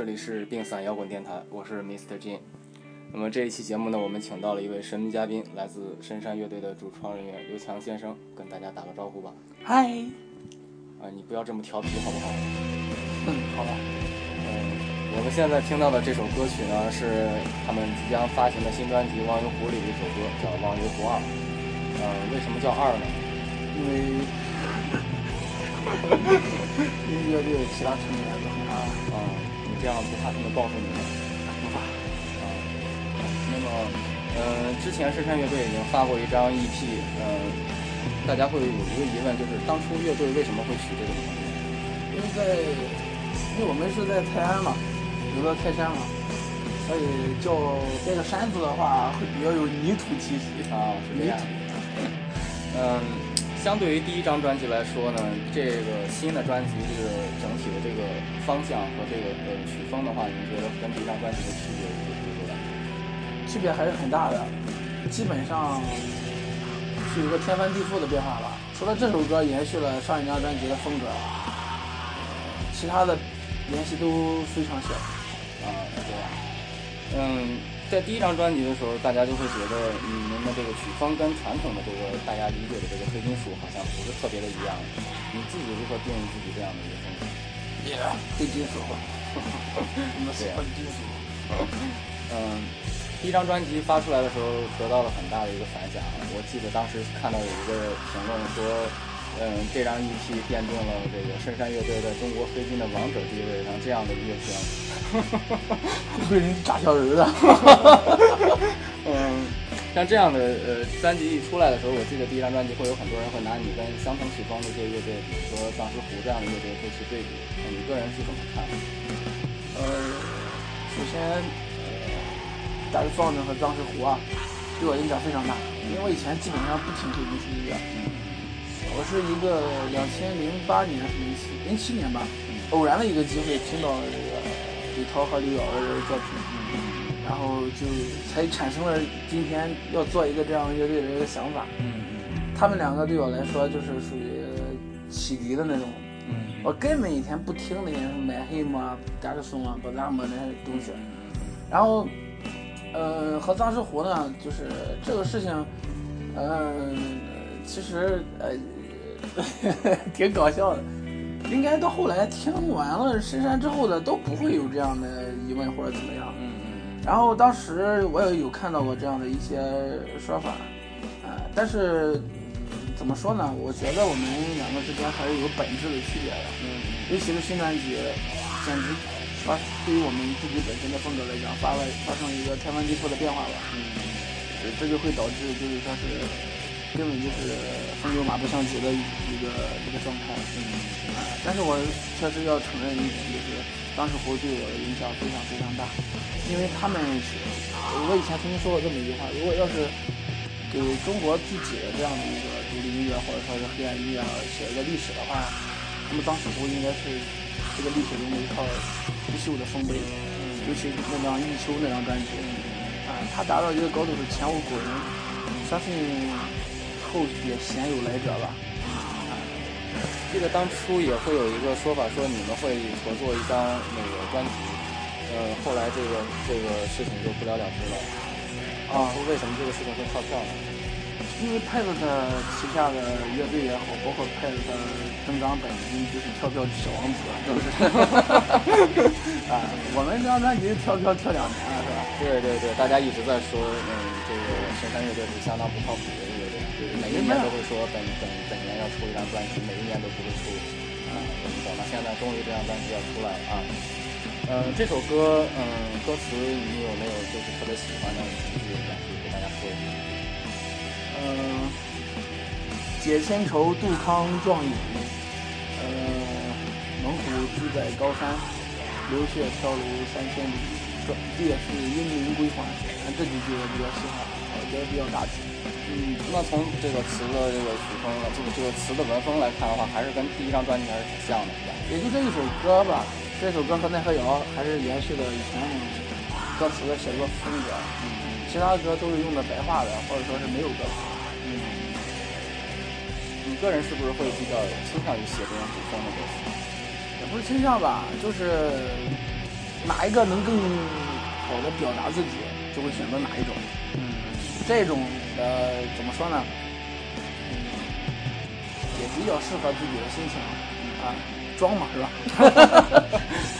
这里是病散摇滚电台，我是 Mr. Jin。那么这一期节目呢，我们请到了一位神秘嘉宾，来自深山乐队的主创人员刘强先生，跟大家打个招呼吧。嗨，啊，你不要这么调皮好不好？嗯，好吧。嗯，我们现在听到的这首歌曲呢，是他们即将发行的新专辑《忘忧湖》里的一首歌，叫《忘忧湖二》。嗯，为什么叫二呢？因为乐队其他成员都很好，啊，你这样不怕他们报复你吗？不怕。啊，那么，呃，之前深山乐队已经发过一张 EP，呃，大家会有一个疑问，就是当初乐队为什么会取这个名字？因为在因为我们是在泰安嘛，有个泰山嘛，所以叫这个山字的话会比较有泥土气息啊，是这泥样土。。嗯，相对于第一张专辑来说呢，这个新的专辑这个整体的这个方向和这个呃曲风的话，你觉得跟第一张专辑的区别有多大？区别还是很大的，基本上是一个天翻地覆的变化吧。除了这首歌延续了上一张专辑的风格，其他的联系都非常小。啊，是这样。嗯，在第一张专辑的时候，大家就会觉得你们的这个曲风跟传统的这个大家理解的这个黑金属好像不是特别的一样。你自己如何定义自己这样的一个风格？黑金属，我们喜欢金属。嗯，第一张专辑发出来的时候，得到了很大的一个反响。我记得当时看到有一个评论说，嗯，这张 EP 奠定了这个深山乐队在中国黑金的王者地位，像这样的乐评。被人炸小人的。嗯，像这样的呃专辑一出来的时候，我记得第一张专辑会有很多人会拿你跟相同曲风的这些乐队，比如说藏石湖这样的乐队会去对比。呃你个人是怎么看的？呃，首先，呃，大石放正和藏石湖啊，对我影响非常大，因为我以前基本上不听黑金属音乐。我是一个两千零八年还是零七零七年吧，偶然的一个机会听到这个李涛和刘瑶的作品，然后就才产生了今天要做一个这样乐队的一个想法。嗯他们两个对我来说就是属于启迪的那种。嗯我根本以前不听那些什么买黑嘛、加克松啊、巴扎姆那些东西。然后，呃，和藏石湖呢，就是这个事情，呃、其实呃 挺搞笑的。应该到后来听完了深山之后的都不会有这样的疑问或者怎么样。嗯嗯然后当时我也有看到过这样的一些说法，啊、但是怎么说呢？我觉得我们两个之间还是有本质的区别的。嗯尤其是新专辑，简直发对于我们自己本身的风格来讲，发了发生一个天翻地覆的变化吧。嗯这就会导致就是说是根本就是风牛马不相及的一个一个状态。嗯啊，但是我确实要承认一点，就是当时湖对我的影响非常非常大，因为他们是，我以前曾经说过这么一句话，如果要是给中国自己的这样的一个独立音乐或者说是黑暗音乐写一个历史的话，那么当时湖应该是这个历史中的一套不朽的丰碑，嗯尤其是那张《一秋》那张专辑，啊，它达到一个高度是前无古人，相信后也鲜有来者吧。记得当初也会有一个说法，说你们会合作一张那个专辑，呃，后来这个这个事情就不了了之了。啊为什么这个事情会跳票呢？因为派子他旗下的乐队也好，包括派子他登长本人就是跳票小王子，是不是？啊，我们这张专辑跳票跳两年了，是吧？对对对，大家一直在说，嗯，这个神山乐队是相当不靠谱每一年都会说本本本年要出一张专辑，每一年都不会出。啊，你懂吗？现在终于这张专辑要出来了啊。嗯，这首歌，嗯，歌词你有没有就是特别喜欢的几句两句给大家说一下？嗯，解千愁，杜康壮饮，呃，猛虎居在高山，流血漂流三千里，壮烈士英灵归还。这几句我比较喜欢，觉得比较大气。嗯，那从这个词的这个曲风了，这个这个词的文风来看的话，还是跟第一张专辑还是挺像的，是吧？也就这一首歌吧，这首歌和奈何谣还是延续了以前那种歌词的写作风格，嗯其他歌都是用的白话的，或者说是没有歌词。嗯，你个人是不是会比较倾向于写这种古风的歌词？也，不是倾向吧，就是哪一个能更好的表达自己，就会选择哪一种。这种呃怎么说呢？嗯也比较适合自己的心情啊，装嘛是吧？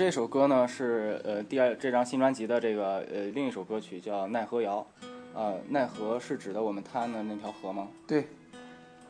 这首歌呢是呃第二这张新专辑的这个呃另一首歌曲叫《奈何谣》，呃奈何是指的我们滩的那条河吗？对，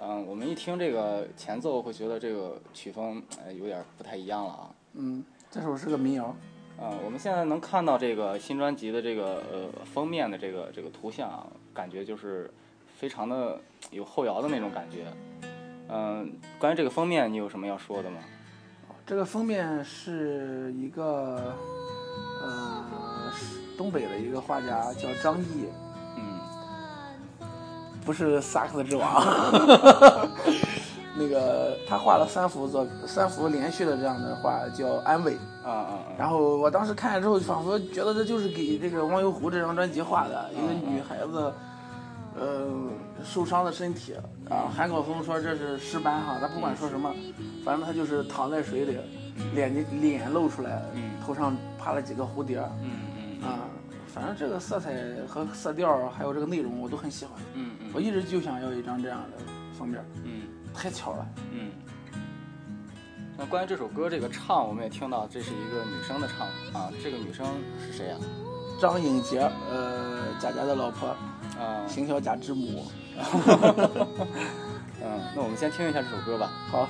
嗯，我们一听这个前奏会觉得这个曲风呃有点不太一样了啊。嗯，这首是个民谣。啊、我们现在能看到这个新专辑的这个呃封面的这个这个图像啊，感觉就是非常的有后摇的那种感觉。嗯、关于这个封面，你有什么要说的吗？这个封面是一个呃是东北的一个画家叫张毅，嗯不是萨克斯之王。那个他画了三幅作三幅连续的这样的画，叫《安慰》。啊啊啊！然后我当时看了之后，仿佛觉得这就是给这个忘忧湖这张专辑画的，一个女孩子，呃，受伤的身体啊。韩晓峰说这是尸斑哈，他不管说什么，反正他就是躺在水里，脸脸露出来嗯，头上爬了几个蝴蝶嗯嗯啊。反正这个色彩和色调还有这个内容我都很喜欢，嗯嗯我一直就想要一张这样的封面，嗯太巧了。嗯。那关于这首歌这个唱，我们也听到这是一个女生的唱啊，这个女生是谁呀、张颖杰，呃，贾家的老婆，啊？行销家之母。嗯，那我们先听一下这首歌吧。好。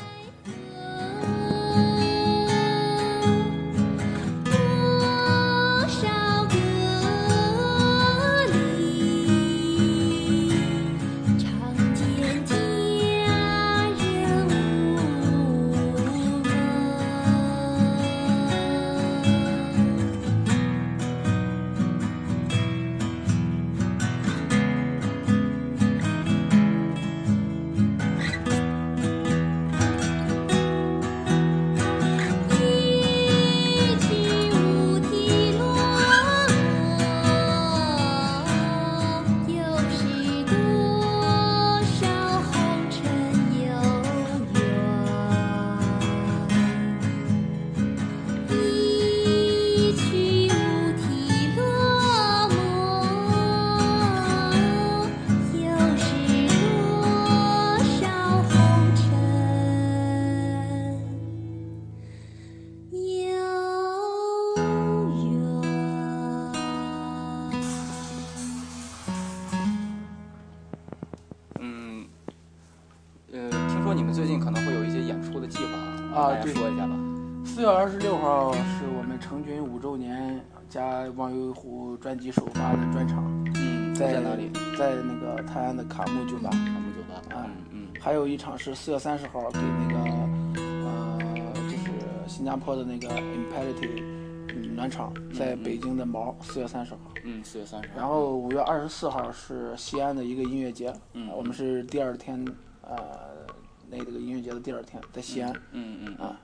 大家对说一下吧。四月二十六号是我们成军五周年加忘忧湖专辑首发的专场，嗯，在在哪里？在那个泰安的卡木酒吧。卡木酒吧。啊嗯嗯还有一场是四月三十号给那个呃，就是新加坡的那个 Imperative 嗯暖场，在北京的毛，四月三十号。嗯，四月三十号。然后五月二十四号是西安的一个音乐节，嗯呃我们是第二天，呃，那这个音乐节的第二天在西安，嗯嗯嗯啊。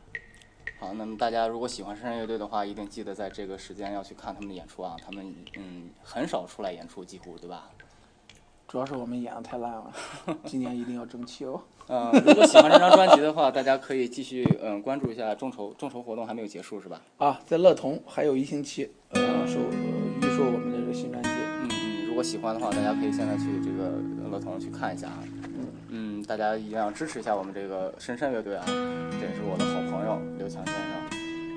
好，那么大家如果喜欢深山乐队的话，一定记得在这个时间要去看他们的演出啊。他们嗯很少出来演出，几乎对吧？主要是我们演的太烂了，今年一定要争气哦。嗯，如果喜欢这张专辑的话，大家可以继续嗯关注一下众筹，众筹活动还没有结束是吧？啊，在乐童还有一星期，呃，售呃预售我们的这个新专辑。嗯嗯，如果喜欢的话，大家可以现在去这个乐童去看一下啊。嗯，大家一定要支持一下我们这个深山乐队啊，这也是我的好朋友刘强先生。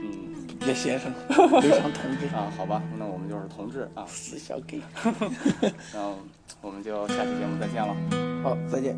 嗯别先生，刘强同志，啊，好吧，那我们就是同志啊，死小 gay。然后我们就下期节目再见了。好，再见。